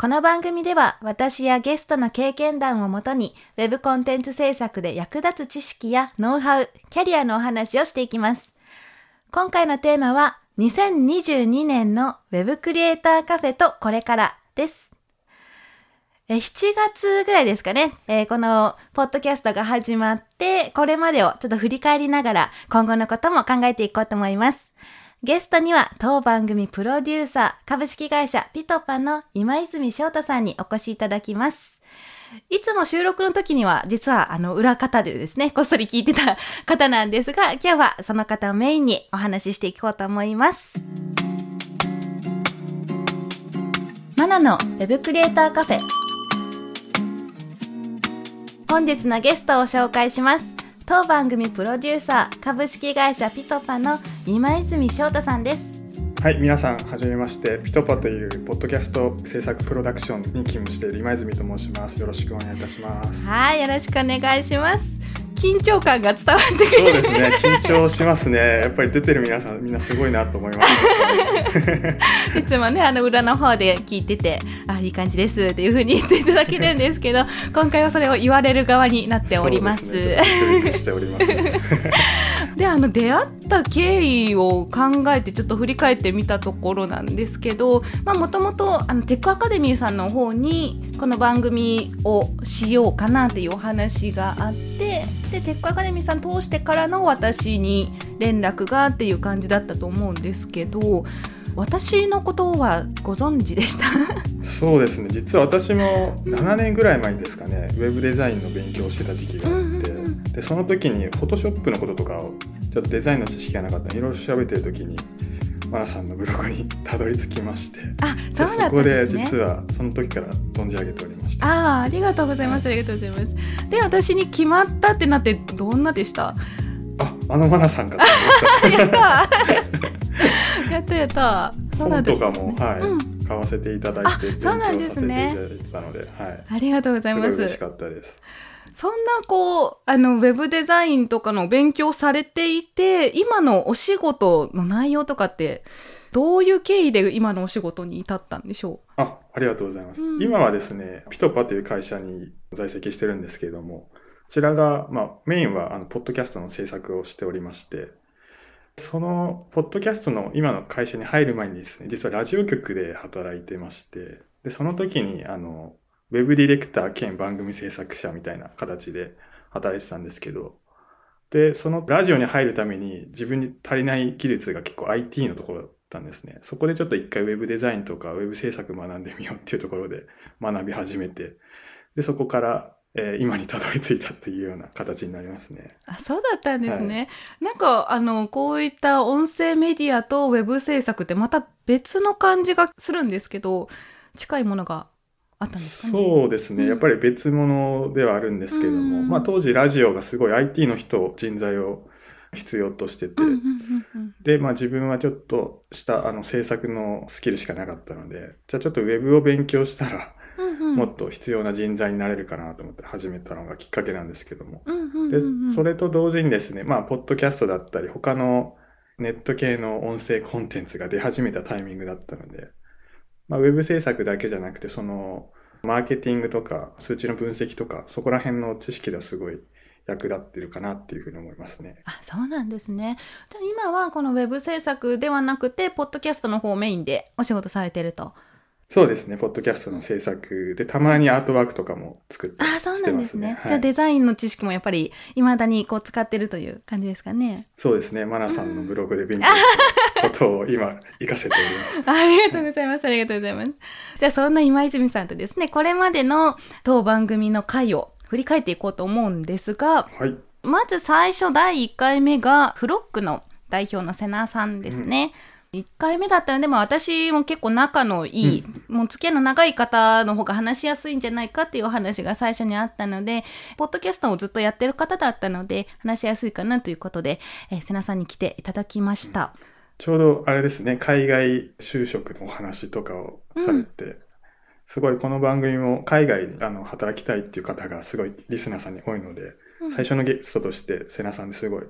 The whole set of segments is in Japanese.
この番組では私やゲストの経験談をもとにウェブコンテンツ制作で役立つ知識やノウハウ、キャリアのお話をしていきます。今回のテーマは2022年のウェブクリエイターカフェとこれからです。7月ぐらいですかね、えーこのポッドキャストが始まって、これまでをちょっと振り返りながら今後のことも考えていこうと思います。ゲストには当番組プロデューサー株式会社ピトパの今泉翔太さんにお越しいただきます。いつも収録の時には実はあの裏方でですね、こっそり聞いてた方なんですが、今日はその方をメインにお話ししていこうと思います。マナのウェブクリエイターカフェ。本日のゲストを紹介します。当番組プロデューサー株式会社ピトパの今泉翔太さんです。はい、皆さん、はじめまして、ピトパというポッドキャスト制作プロダクションに勤務している今泉と申します。よろしくお願いいたします。はい、よろしくお願いします。緊張感が伝わってくる。そうですね、緊張しますね。やっぱり出てる皆さん、みんなすごいなと思います。いつもね、あの裏の方で聞いてて、あ、いい感じですっていう風に言っていただけるんですけど、今回はそれを言われる側になっております。そうですね、ちょっと教育しております。であの出会った経緯を考えてちょっと振り返ってみたところなんですけどもともとテックアカデミーさんの方にこの番組をしようかなっていうお話があってでテックアカデミーさん通してからの私に連絡がっていう感じだったと思うんですけど私のことはご存知でした？そうですね、実は私も7年ぐらい前ですかね、ウェブデザインの勉強をしてた時期があって、うんうんうんでその時にフォトショップのこととかをちょっとデザインの知識がなかったのでいろいろ調べてる時にマナさんのブログにたどり着きましてあでそうだったそこんで実はその時から存じ上げておりました。ああありがとうございます。ありがとうございます。で私に決まったってなってどんなでした？ああのマナさんかと思った やった やった本とかんですね。も、はい。うん。買わせていただいてあそうなんですね。はい、ありがとうございます。す嬉しかったですそんなこうあのウェブデザインとかの勉強されていて今のお仕事の内容とかってどういう経緯で今のお仕事に至ったんでしょあありがとうございます、うん。今はですねピトパという会社に在籍してるんですけれどもこちらが、まあ、メインはあのポッドキャストの制作をしておりましてそのポッドキャストの今の会社に入る前にですね実はラジオ局で働いてましてでその時にあのウェブディレクター兼番組制作者みたいな形で働いてたんですけどでそのラジオに入るために自分に足りない技術が結構 IT のところだったんですね。そこでちょっと一回ウェブデザインとかウェブ制作学んでみようっていうところで学び始めてでそこから、えー今にたどり着いたっていうような形になりますね。うあそうだったんですね、なんかあのこういった音声メディアとウェブ制作ってまた別の感じがするんですけど近いものがあったんですかね。そうですね、うん。やっぱり別物ではあるんですけれども、うん。まあ、当時ラジオがすごい IT の人人材を必要としてて、うんうんうんうん。で、まあ、自分はちょっとしたあの制作のスキルしかなかったので。じゃあちょっとウェブを勉強したらうんうん。もっと必要な人材になれるかなと思って始めたのがきっかけなんですけども。うんうんうんでうん。それと同時にですねまあポッドキャストだったり他のネット系の音声コンテンツが出始めたタイミングだったので、まあ、ウェブ制作だけじゃなくてそのマーケティングとか数値の分析とかそこら辺の知識ではすごい役立ってるかなっていうふうに思いますね。あそうなんですね。じゃあ今はこのウェブ制作ではなくて、ポッドキャストの方をメインでお仕事されてると。そうですね、ポッドキャストの制作でたまにアートワークとかも作ってあそうなんですね。してますね。じゃあデザインの知識もやっぱり未だにこう使ってるという感じですかね。そうですね、マナさんのブログで勉強したことを今活かせております。ありがとうございます。ありがとうございます。じゃあそんな今泉さんとですね、これまでの当番組の回を振り返っていこうと思うんですが、はい。まず最初第1回目がフロックの代表のセナさんですね。1回目だったらでも私も結構仲のいい、うん、もう付き合いの長い方の方が話しやすいんじゃないかっていうお話が最初にあったので、ポッドキャストをずっとやってる方だったので、話しやすいかなということで、えー、瀬名さんに来ていただきました。ちょうどあれですね、海外就職のお話とかをされて、うん、すごいこの番組も海外であの働きたいっていう方がすごいリスナーさんに多いので、うん、最初のゲストとして瀬名さんですごい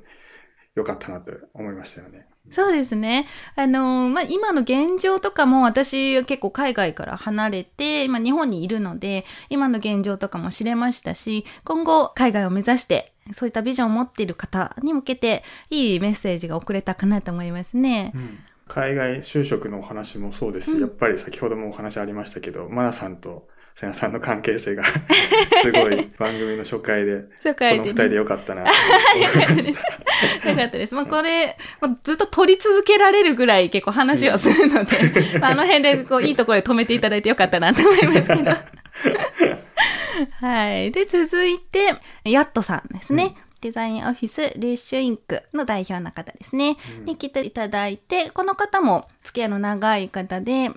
良かったなと思いましたよね。そうですね。あの、まあ、今の現状とかも私は結構海外から離れて、今日本にいるので、今の現状とかも知れましたし、今後海外を目指してそういったビジョンを持っている方に向けていいメッセージが送れたかなと思いますね。うん海外就職のお話もそうですし、うん、やっぱり先ほどもお話ありましたけど、マナさんと瀬名さんの関係性が すごい番組の初回で、初回で、この二人でよかったな よかったです。まあこれ、まあ、ずっと撮り続けられるぐらい結構話をするので、うん、あの辺でこういいところで止めていただいてよかったなと思いますけど。はい。で、続いて、ヤットさんですね。うんデザインオフィスリッシュインクの代表の方ですね、うん、に来ていただいて、この方も付き合いの長い方で、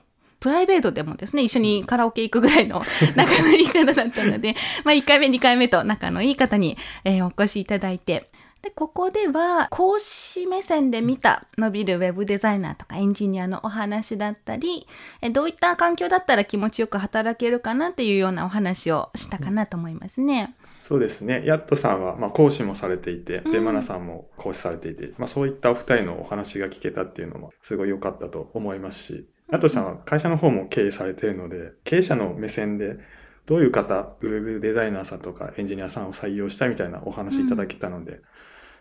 プライベートでもですね、一緒にカラオケ行くぐらいの 仲のいい方だったので、まあ1回目、2回目と仲のいい方に、えー、お越しいただいて、で、ここでは、講師目線で見た伸びるウェブデザイナーとかエンジニアのお話だったり、えどういった環境だったら気持ちよく働けるかなっていうようなお話をしたかなと思いますね。そうですね。ヤットさんは、まあ、講師もされていて、で、マナさんも講師されていて、まあ、そういったお二人のお話が聞けたっていうのも、すごい良かったと思いますし、ヤットさんは会社の方も経営されているので、経営者の目線で、どういう方、ウェブデザイナーさんとかエンジニアさんを採用したいみたいなお話いただけたので、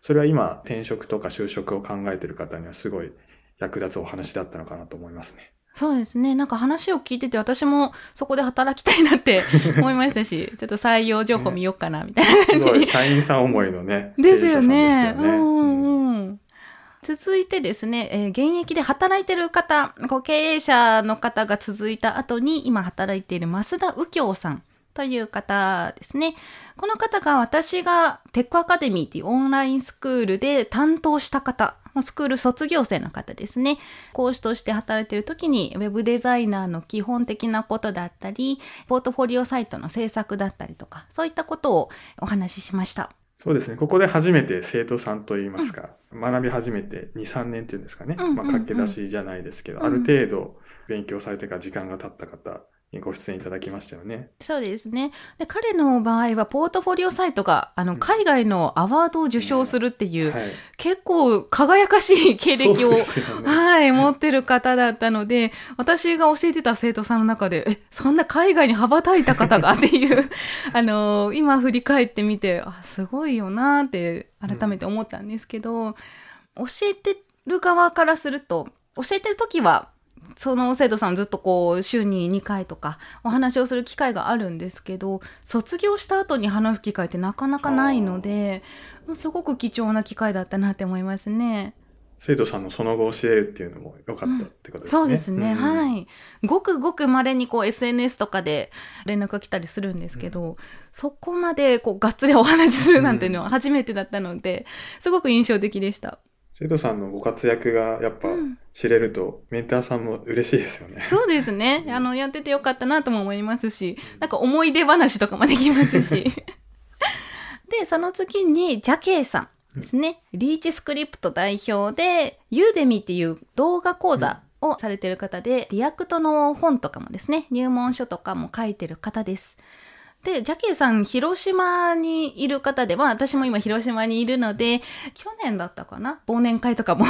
それは今、転職とか就職を考えている方にはすごい役立つお話だったのかなと思いますね。そうですね。なんか話を聞いてて、私もそこで働きたいなって 思いましたし、ちょっと採用情報見ようかな、みたいな感じ、ね、社員さん思いのね。ですよね。よねうんうん、続いてですね、えー、現役で働いてる方、こう経営者の方が続いた後に、今働いている増田右京さんという方ですね。この方が私がテックアカデミーっていうオンラインスクールで担当した方スクール卒業生の方ですね。講師として働いている時に、ウェブデザイナーの基本的なことだったり、ポートフォリオサイトの制作だったりとか、そういったことをお話ししました。そうですね。ここで初めて生徒さんといいますか、うん、学び始めて2、3年っていうんですかね。まあ、駆け出しじゃないですけど、うん、ある程度勉強されてから時間が経った方にご出演いただきましたよね。そうですね。で彼の場合は、ポートフォリオサイトが、あの、海外のアワードを受賞するっていう、うんはい、結構輝かしい経歴を、ね、はい、持ってる方だったので、私が教えてた生徒さんの中で、え、そんな海外に羽ばたいた方がっていう、あの、今振り返ってみて、あ、すごいよなって改めて思ったんですけど、うん、教えてる側からすると、教えてる時はその生徒さんずっとこう週に2回とかお話をする機会があるんですけど卒業した後に話す機会ってなかなかないのですごく貴重な機会だったなって思いますね。生徒さんのその後教えるっていうのも良かったってことですね。うん、そうですね、うん、はい。ごくごく稀にこう SNS とかで連絡が来たりするんですけど、うん、そこまでこうがっつりお話しするなんていうのは初めてだったので、すごく印象的でした。生徒さんのご活躍がやっぱ知れると、メンターさんも嬉しいですよね。そうですね。あの、やっててよかったなとも思いますし、なんか思い出話とかもできますし。で、その次に、ジャケイさんですね。リーチスクリプト代表で、 Udemy っていう動画講座をされてる方で、 React の本とかもですね、入門書とかも書いてる方です。で、じゃけぇさん、広島にいる方で、まあ私も今広島にいるので、去年だったかな？忘年会とかも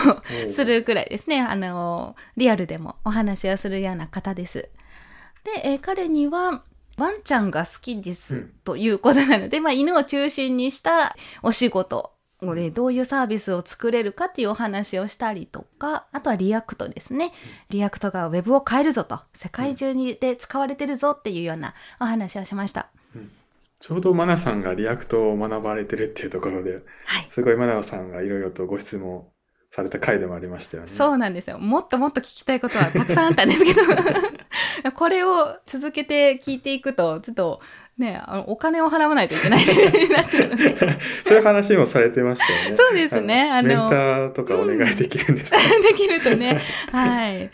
するくらいですね。あの、リアルでもお話をするような方です。で、え彼には、ワンちゃんが好きです、ということなので、まあ犬を中心にしたお仕事でどういうサービスを作れるかっていうお話をしたりとか、あとは React ですね。 React がウェブを変えるぞと、世界中にで使われてるぞっていうようなお話をしました。ちょうどマナさんが React を学ばれてるっていうところで、はい、すごいマナさんがいろいろとご質問された回でもありましたよね。そうなんですよ。もっともっと聞きたいことはたくさんあったんですけど、これを続けて聞いていくと、ちょっとね、あのお金を払わないといけないなっちゃうので。そういう話もされてましたよね。そうですね。あのメンターとかお願いできるんですか、できるとね。はい。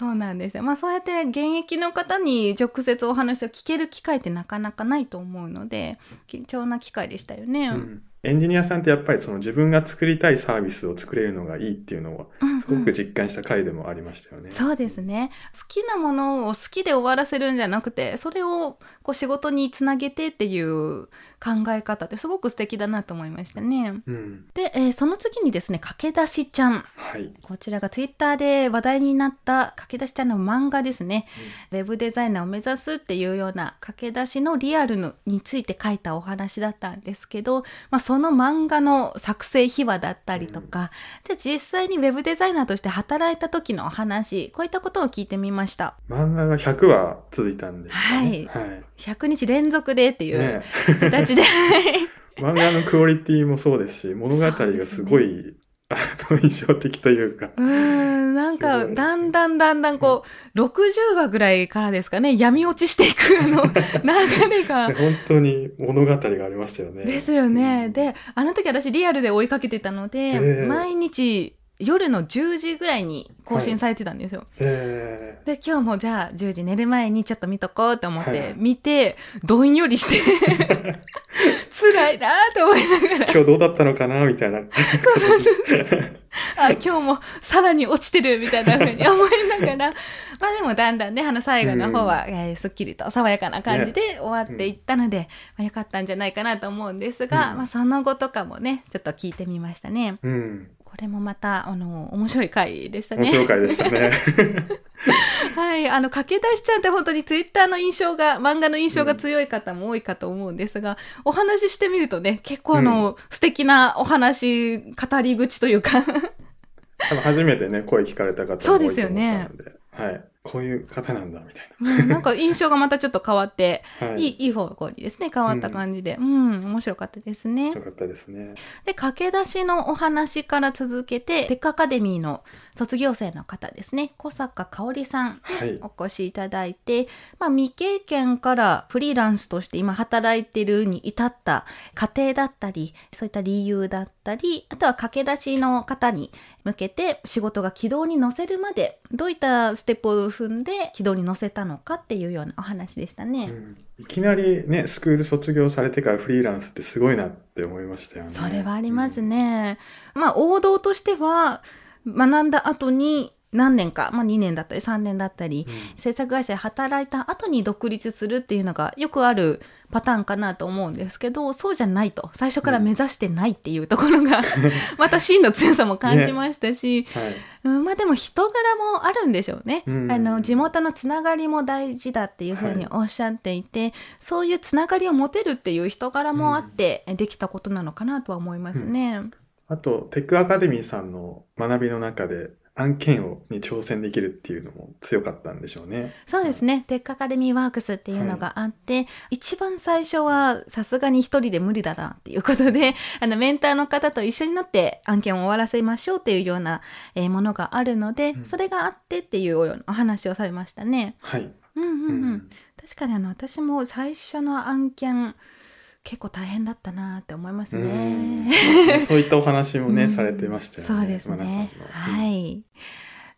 そうなんですよ。まあそうやって現役の方に直接お話を聞ける機会ってなかなかないと思うので、貴重な機会でしたよね。うんエンジニアさんってやっぱりその自分が作りたいサービスを作れるのがいいっていうのはすごく実感した回でもありましたよね。うんうん、そうですね。好きなものを好きで終わらせるんじゃなくて、それをこう仕事につなげてっていう考え方ってすごく素敵だなと思いましたね。うん、で、えー、その次にですね、駆け出しちゃん。はい、こちらがツイッターで話題になった駆け出しちゃんの漫画ですね。うん、ウェブデザイナーを目指すっていうような駆け出しのリアルのについて書いたお話だったんですけど、まあ、その漫画の作成秘話だったりとか、うん、で実際にウェブデザイナーとして働いた時のお話、こういったことを聞いてみました。漫画が100話続いたんですね。はい。はい、100日連続でっていう形で、ね 漫画のクオリティもそうですし、物語がすごい、ね、あの、印象的というか。うん、なんか、だんだんだんだんこう、うん、60話ぐらいからですかね、闇落ちしていくの 流れが。本当に物語がありましたよね。ですよね。うん、で、あの時私リアルで追いかけてたので、えー、毎日、夜の10時ぐらいに更新されてたんですよ。はい、で今日もじゃあ10時寝る前にちょっと見とこうと思って見て、はい、どんよりして 辛いなと思いながら。今日どうだったのかなみたいな。そうそうそう。あ、今日もさらに落ちてるみたいなふうに思いながら、まあでもだんだんね、あの最後の方は、うん、えー、すっきりと爽やかな感じで終わっていったので、ねまあ、よかったんじゃないかなと思うんですが、うん、まあその後とかもね、ちょっと聞いてみましたね。うんこれもまた、あの、面白い回でしたね。面白い回でしたね。はい。あの、駆け出しちゃんって本当にツイッターの印象が、漫画の印象が強い方も多いかと思うんですが、うん、お話ししてみるとね、結構あの、うん、素敵なお話、語り口というか 多分初めてね、声聞かれた方も多いと思ったので。そうですよね。はい。こういう方なんだみたいな、うん、なんか印象がまたちょっと変わって、はい、いいいい方向にですね変わった感じで、うん、うん、面白かったですね。面白かったですね。で駆け出しのお話から続けてテックアカデミーの卒業生の方ですね小坂香織さんにお越しいただいて、はい、まあ、未経験からフリーランスとして今働いてるに至った過程だったりそういった理由だったりあとは駆け出しの方に向けて仕事が軌道に乗せるまでどういったステップを踏んで軌道に乗せたのかっていうようなお話でしたね。うんいきなりね、スクール卒業されてからフリーランスってすごいなって思いましたよね。それはありますね。うん、まあ王道としては学んだ後に何年か、まあ、2年だったり3年だったり、うん、制作会社で働いた後に独立するっていうのがよくあるパターンかなと思うんですけどそうじゃないと。最初から目指してないっていうところが、うん、また芯の強さも感じましたし、ね。はい、うん、まあでも人柄もあるんでしょうね、うん、あの地元のつながりも大事だっていうふうにおっしゃっていて、はい、そういうつながりを持てるっていう人柄もあってできたことなのかなとは思いますね。あと、テックアカデミーさんの学びの中で、案件をに挑戦できるっていうのも強かったんでしょうね。そうですね。テックアカデミーワークスっていうのがあって、はい、一番最初はさすがに一人で無理だなっていうことで、あのメンターの方と一緒になって案件を終わらせましょうっていうような、えー、ものがあるので、うん、それがあってっていうお話をされましたね。はい。うんうんうん。うん、確かにあの私も最初の案件結構大変だったなって思いますね。そういったお話もね、されてましたよね。そうですね。はい。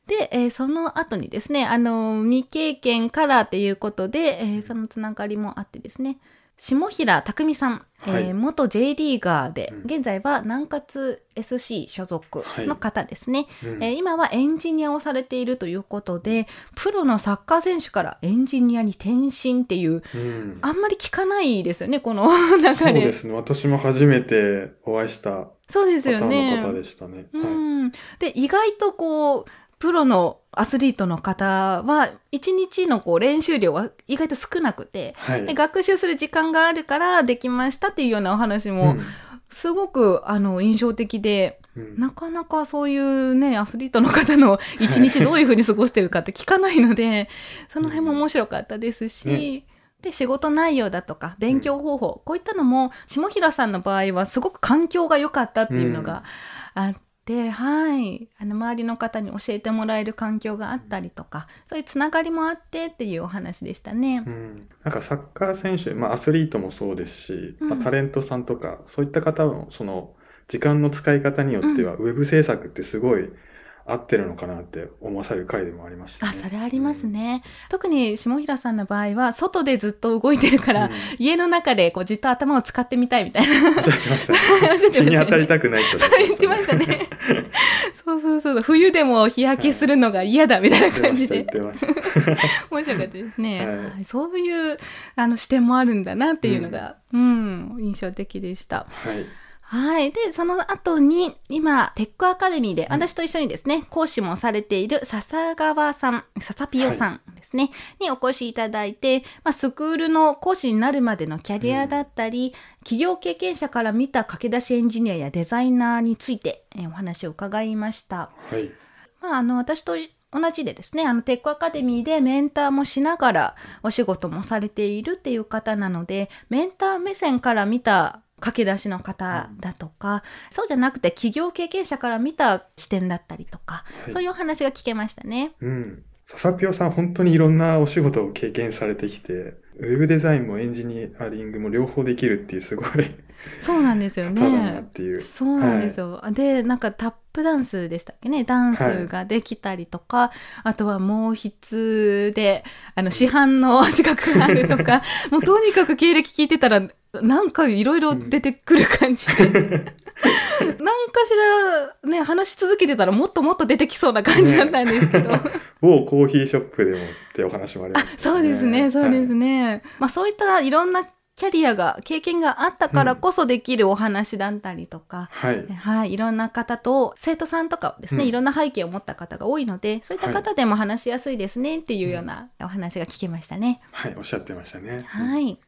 で、えー、その後にですね、あの、未経験からっていうことで、えー、そのつながりもあってですね、下平匠さん、はい、えー、元 J リーガーで、うん、現在は南葛 SC 所属の方ですね、はいうん、えー、今はエンジニアをされているということでプロのサッカー選手からエンジニアに転身っていう、うん、あんまり聞かないですよねこの 流れそうですね。私も初めてお会いしたそうですよね。方でしたね、うん、はい、で意外とこうプロのアスリートの方は1日のこう練習量は意外と少なくて、はい、で学習する時間があるからできましたっていうようなお話もすごく、あの印象的で、うん、なかなかそういうねアスリートの方の1日どういうふうに過ごしてるかって聞かないので その辺も面白かったですし。ねで仕事内容だとか勉強方法、うん、こういったのも下平さんの場合はすごく環境が良かったっていうのがあって、はい。あの、周りの方に教えてもらえる環境があったりとか、そういうつながりもあってっていうお話でしたねう。ん、なんかサッカー選手、まあ、アスリートもそうですし、まあ、うんタレントさんとかそういった方のその時間の使い方によっては、ウェブ制作ってすごい合ってるのかなって思わされる回でもありましたね。あ、それありますね。特に下平さんの場合は、外でずっと動いてるから、うん家の中でこうじっと頭を使ってみたいみたいな。おっしゃってましたね。おっしゃってましたね日に当たりたくないってそう言ってましたね。そうそうそう。冬でも日焼けするのが嫌だみたいな感じで言っ。てました。面白かったですね。はいはいそういうあの視点もあるんだなっていうのが、うん、印象的でした。はい。はい。で、その後に、今、テックアカデミーで、私と一緒にですね、講師もされている笹川さん、笹ピオさんですね、にお越しいただいて、まあ、スクールの講師になるまでのキャリアだったり、企業経験者から見た駆け出しエンジニアやデザイナーについて、えーお話を伺いました。はい。まあ、あの、私と同じでですね、あの、テックアカデミーでメンターもしながらお仕事もされているっていう方なので、メンター目線から見た駆け出しの方だとか、そうじゃなくて企業経験者から見た視点だったりとか、はいそういうお話が聞けましたね。うん。笹ピオさん本当にいろんなお仕事を経験されてきて、ウェブデザインもエンジニアリングも両方できるっていうすごいそうなんですよね。ていう。そうなんですよ。で、なんかタップダンスでしたっけね？ダンスができたりとか、あとは毛筆で、あの、市販の資格があるとか、もうとにかく経歴聞いてたら、なんかいろいろ出てくる感じで。なんかしらね、話し続けてたらもっともっと出てきそうな感じだったんですけど。某コーヒーショップでもってお話もありました、ね。そうですね、そうですね。ね。まあそういったいろんなキャリアが、経験があったからこそできるお話だったりとか、はい。はい、いろんな方と、生徒さんとかですね、うんいろんな背景を持った方が多いので、そういった方でも話しやすいですねっていうようなお話が聞けましたね。はい、おっしゃってましたね。はい。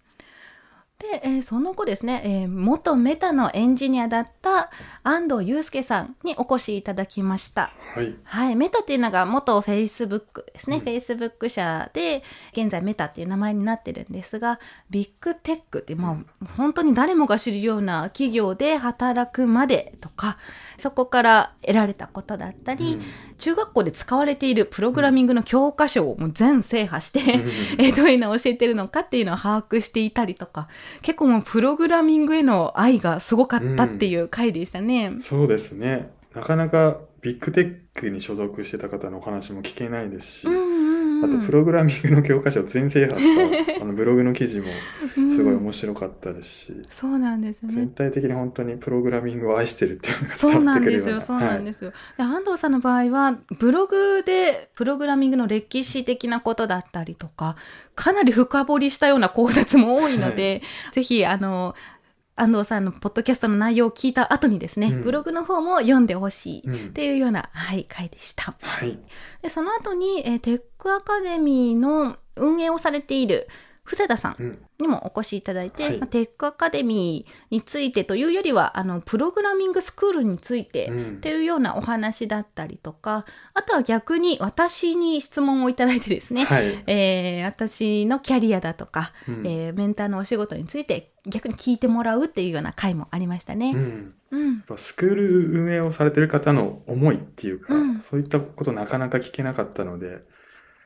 で、えーその後ですね、えー元メタのエンジニアだった安藤祐介さんにお越しいただきました。はい。はい。メタっていうのが元 Facebook ですね。うん Facebook 社で、現在メタっていう名前になってるんですが、ビッグテックって、まあ、本当に誰もが知るような企業で働くまでとか、そこから得られたことだったり、うん中学校で使われているプログラミングの教科書をもう全制覇して、んえーどういうのを教えてるのかっていうのを把握していたりとか、結構もうプログラミングへの愛がすごかったっていう回でしたね。そうですね。なかなかビッグテックに所属してた方のお話も聞けないですし、うんうんうんあとプログラミングの教科書を全制覇したあのブログの記事もすごい面白かったですし、そうなんですよね全。体的に本当にプログラミングを愛してるっていうのがそう伝わなんですよ、ってくるような。そうなんですよ。で安藤さんの場合は、ブログでプログラミングの歴史的なことだったりとか、かなり深掘りしたような考察も多いので、ぜひ、あの、安藤さんのポッドキャストの内容を聞いた後にですね、うんブログの方も読んでほしいうんっていうような、はい、回でした。はい。で、その後に、えーテックアカデミーの運営をされている布施田さんうん。にもお越しいただいて、はいまあテックアカデミーについてというよりは、あの、プログラミングスクールについて、うんっていうようなお話だったりとか、あとは逆に私に質問をいただいてですね、はい。えー私のキャリアだとか、うんえーメンターのお仕事について逆に聞いてもらうっていうような回もありましたうね。ん。うん。スクール運営をされてる方の思いっていうか、うんそういったことなかなか聞けなかったので、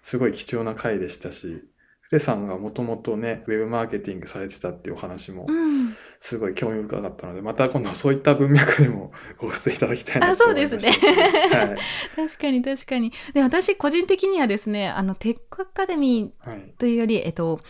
すごい貴重な回でしたし、ふてさんがもともとね、ウェブマーケティングされてたっていうお話もうん。すごい興味深かったので、また今度そういった文脈でも ご出演いただきたいなあとそうですねはい。確かに確かに。で、私個人的にはですね、あの、テックアカデミーはい。というより、えっと、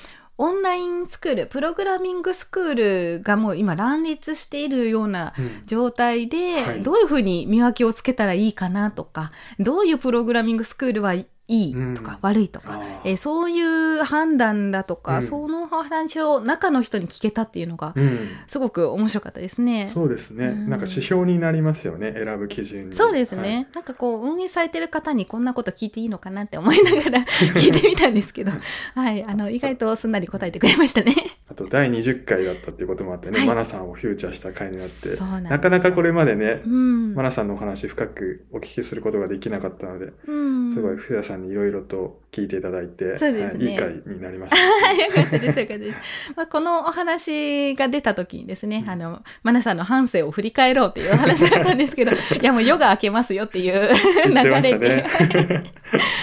オンラインスクール、プログラミングスクールがもう今乱立しているようなうん状態で、はいどういうふうに見分けをつけたらいいかなとか、どういうプログラミングスクールはいいとか、うん。悪いとか、えーそういう判断だとか、うん。その話を中の人に聞けたっていうのが、うん。すごく面白かったですね。そうですね。うん。なんか指標になりますよね、選ぶ基準に。そうですね、なんかこう運営されてる方にこんなこと聞いていいのかなって思いながら 聞いてみたんですけど、はい、あの意外とすんなり答えてくれましたね。あと第20回だったっていうこともあってね、はい。マナさんをフューチャーした回になって、なかなかこれまでね、うん、マナさんのお話深くお聞きすることができなかったので、うん。すごい、ふやさんんにいろいろと聞いていただいて、そうですねはいいい回になりました。よかったです、よかったです。まあ、このお話が出た時にですね、あの、マナさんの半生を振り返ろうっていうお話だったんですけど、いやもう夜が明けますよっていう流れで、たね。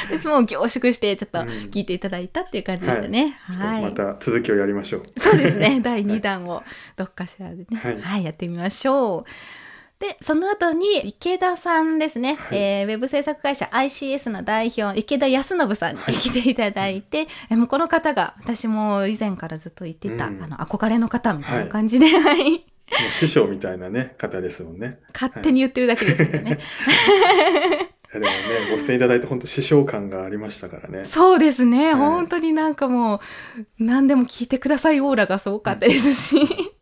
でもう凝縮してちょっとうん聞いていただいたっていう感じでしたね。ちょっとはい。また続きをやりましょう。そうですね。第2弾をどっかしらでね、は、はいいやってみましょう。で、その後に池田さんですね、はい。えーウェブ制作会社 ICS の代表、池田康信さんにはい。来ていただいて、えもうこの方が私も以前からずっと言っていた、うん。あの憧れの方みたいな感じで、はい、師匠みたいなね、方ですもんね。勝手に言ってるだけですけどね。でもね、ご出演いただいて本当師匠感がありましたからね。そうですね、はい。本当になんかもう何でも聞いてくださいオーラがすごかったですし。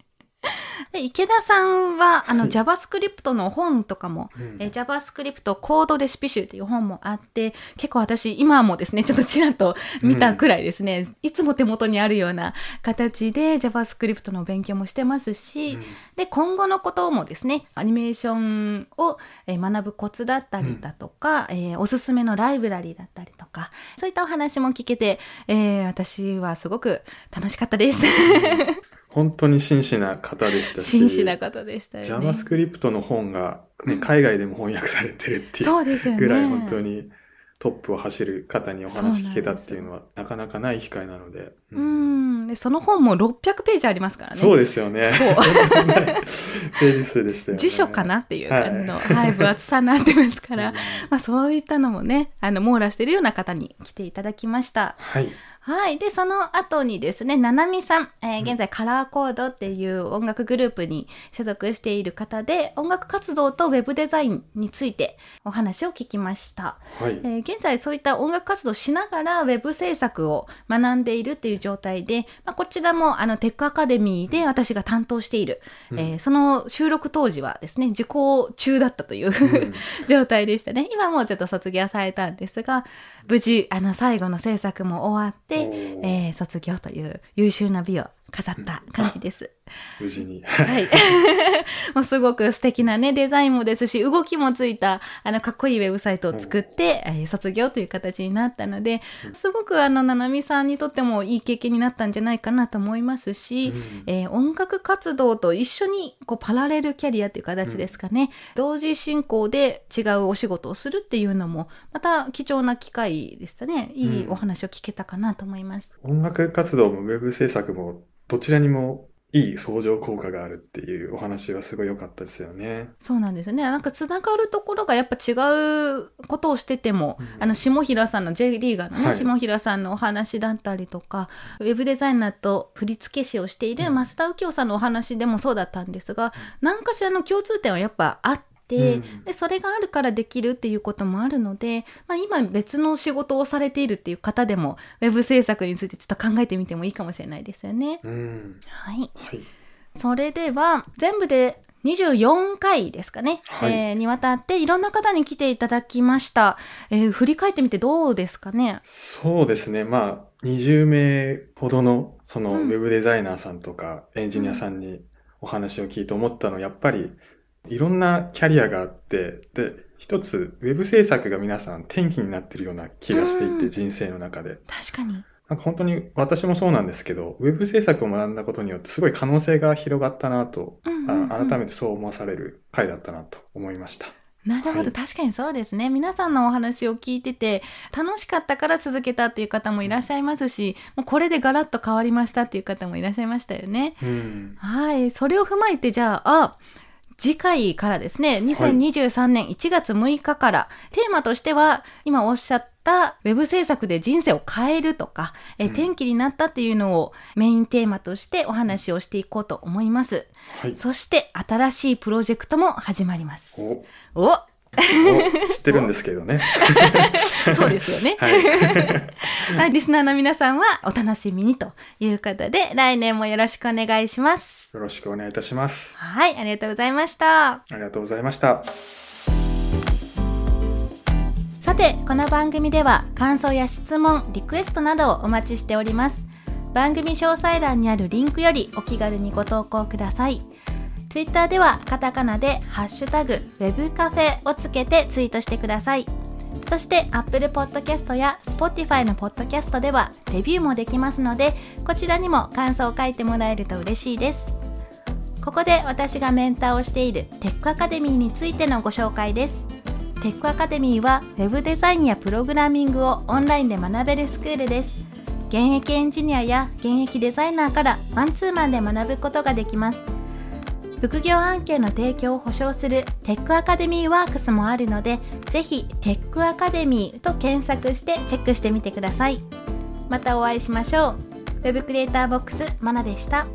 で池田さんはあの、はい JavaScript の本とかも、うん。えー JavaScript コードレシピ集っていう本もあって結構私今もですねちょっとちらっと見たくらいですね、いつも手元にあるような形で JavaScript の勉強もしてますし、うん。で今後のこともですねアニメーションを、えー学ぶコツだったりだとか、えーおすすめのライブラリーだったりとかそういったお話も聞けて、えー私はすごく楽しかったです。本当に真摯な方でしたし、真摯な方でしたよね。JavaScript の本が、ね、海外でも翻訳されてるっていう。ぐらい本当にトップを走る方にお話聞けたっていうのはなかなかない機会なので。う。んでその本も600ページありますからね。そうですよね。ページ数でしたよね。辞書かなっていう感じの、はい、分厚さになってますから、うんまあそういったのもね、あの、網羅してるような方に来ていただきました。はい。はい。で、その後にですね、ななみさん、えー現在カラーコードっていう音楽グループに所属している方で、音楽活動とウェブデザインについてお話を聞きました。はい。えー現在そういった音楽活動をしながらウェブ制作を学んでいるっていう状態で、まあ、こちらもあのテックアカデミーで私が担当している、うんえーその収録当時はですね、受講中だったという、うん 状態でしたね。今もうちょっと卒業されたんですが、無事、あの最後の制作も終わって、えー卒業という優秀な美を飾った感じです。無事に。はい。もうすごく素敵なね、デザインもですし、動きもついた、あの、かっこいいウェブサイトを作って、えー卒業という形になったので、すごくあの、ななみさんにとってもいい経験になったんじゃないかなと思いますし、うんえー音楽活動と一緒に、こう、パラレルキャリアという形ですかね、同時進行で違うお仕事をするっていうのも、また貴重な機会でしたね。いいお話を聞けたかなと思います。音楽活動もウェブ制作もどちらにもいい相乗効果があるっていうお話はすごい良かったですよね。そうなんですよね。なんかつながるところがやっぱ違うことをしてても、うんあの、下平さんの J リーガーのね、はい下平さんのお話だったりとか、ウェブデザイナーと振付師をしているうん増田右京さんのお話でもそうだったんですが、何かしらの共通点はやっぱあって、うんでそれがあるからできるっていうこともあるので、まあ、今別の仕事をされているっていう方でもウェブ制作についてちょっと考えてみてもいいかもしれないですよね。うん。はいはい。それでは、全部で24回ですかね、はいえーにわたっていろんな方に来ていただきました。えー振り返ってみてどうですかね？そうですね。まあ、20名ほどの、その、うんウェブデザイナーさんとか、エンジニアさんにお話を聞いて思ったのは、やっぱり、いろんなキャリアがあって、で、一つ、ウェブ制作が皆さん転機になってるような気がしていて、うん人生の中で。確かに。なんか本当に私もそうなんですけど、ウェブ制作を学んだことによってすごい可能性が広がったなと、うんうんうんあ改めてそう思わされる回だったなと思いました。なるほど、はい確かにそうですね。皆さんのお話を聞いてて、楽しかったから続けたっていう方もいらっしゃいますし、もうこれでガラッと変わりましたっていう方もいらっしゃいましたよね。うん。はい。それを踏まえて、じゃあ、あ、次回からですね、2023年1月6日から、テーマとしては、今おっしゃった、ウェブ制作で人生を変えるとか、えーうん転機になったっていうのをメインテーマとしてお話をしていこうと思います。はい。そして、新しいプロジェクトも始まります。お 知ってるんですけどね。そうですよね。はい。はいリスナーの皆さんはお楽しみにということで、来年もよろしくお願いします。よろしくお願いいたします。はい、ありがとうございました。ありがとうございました。さて、この番組では感想や質問、リクエストなどをお待ちしております。番組詳細欄にあるリンクよりお気軽にご投稿ください。Twitter ではカタカナでハッシュタグ webcafe をつけてツイートしてください。そして Apple Podcast や Spotify の Podcast ではレビューもできますので、こちらにも感想を書いてもらえると嬉しいです。ここで私がメンターをしているテックアカデミーについてのご紹介です。テックアカデミーは Web デザインやプログラミングをオンラインで学べるスクールです。現役エンジニアや現役デザイナーからマンツーマンで学ぶことができます。副業案件の提供を保証するテックアカデミーワークスもあるので、ぜひテックアカデミーと検索してチェックしてみてください。またお会いしましょう。Web クリエイターボックスまなでした。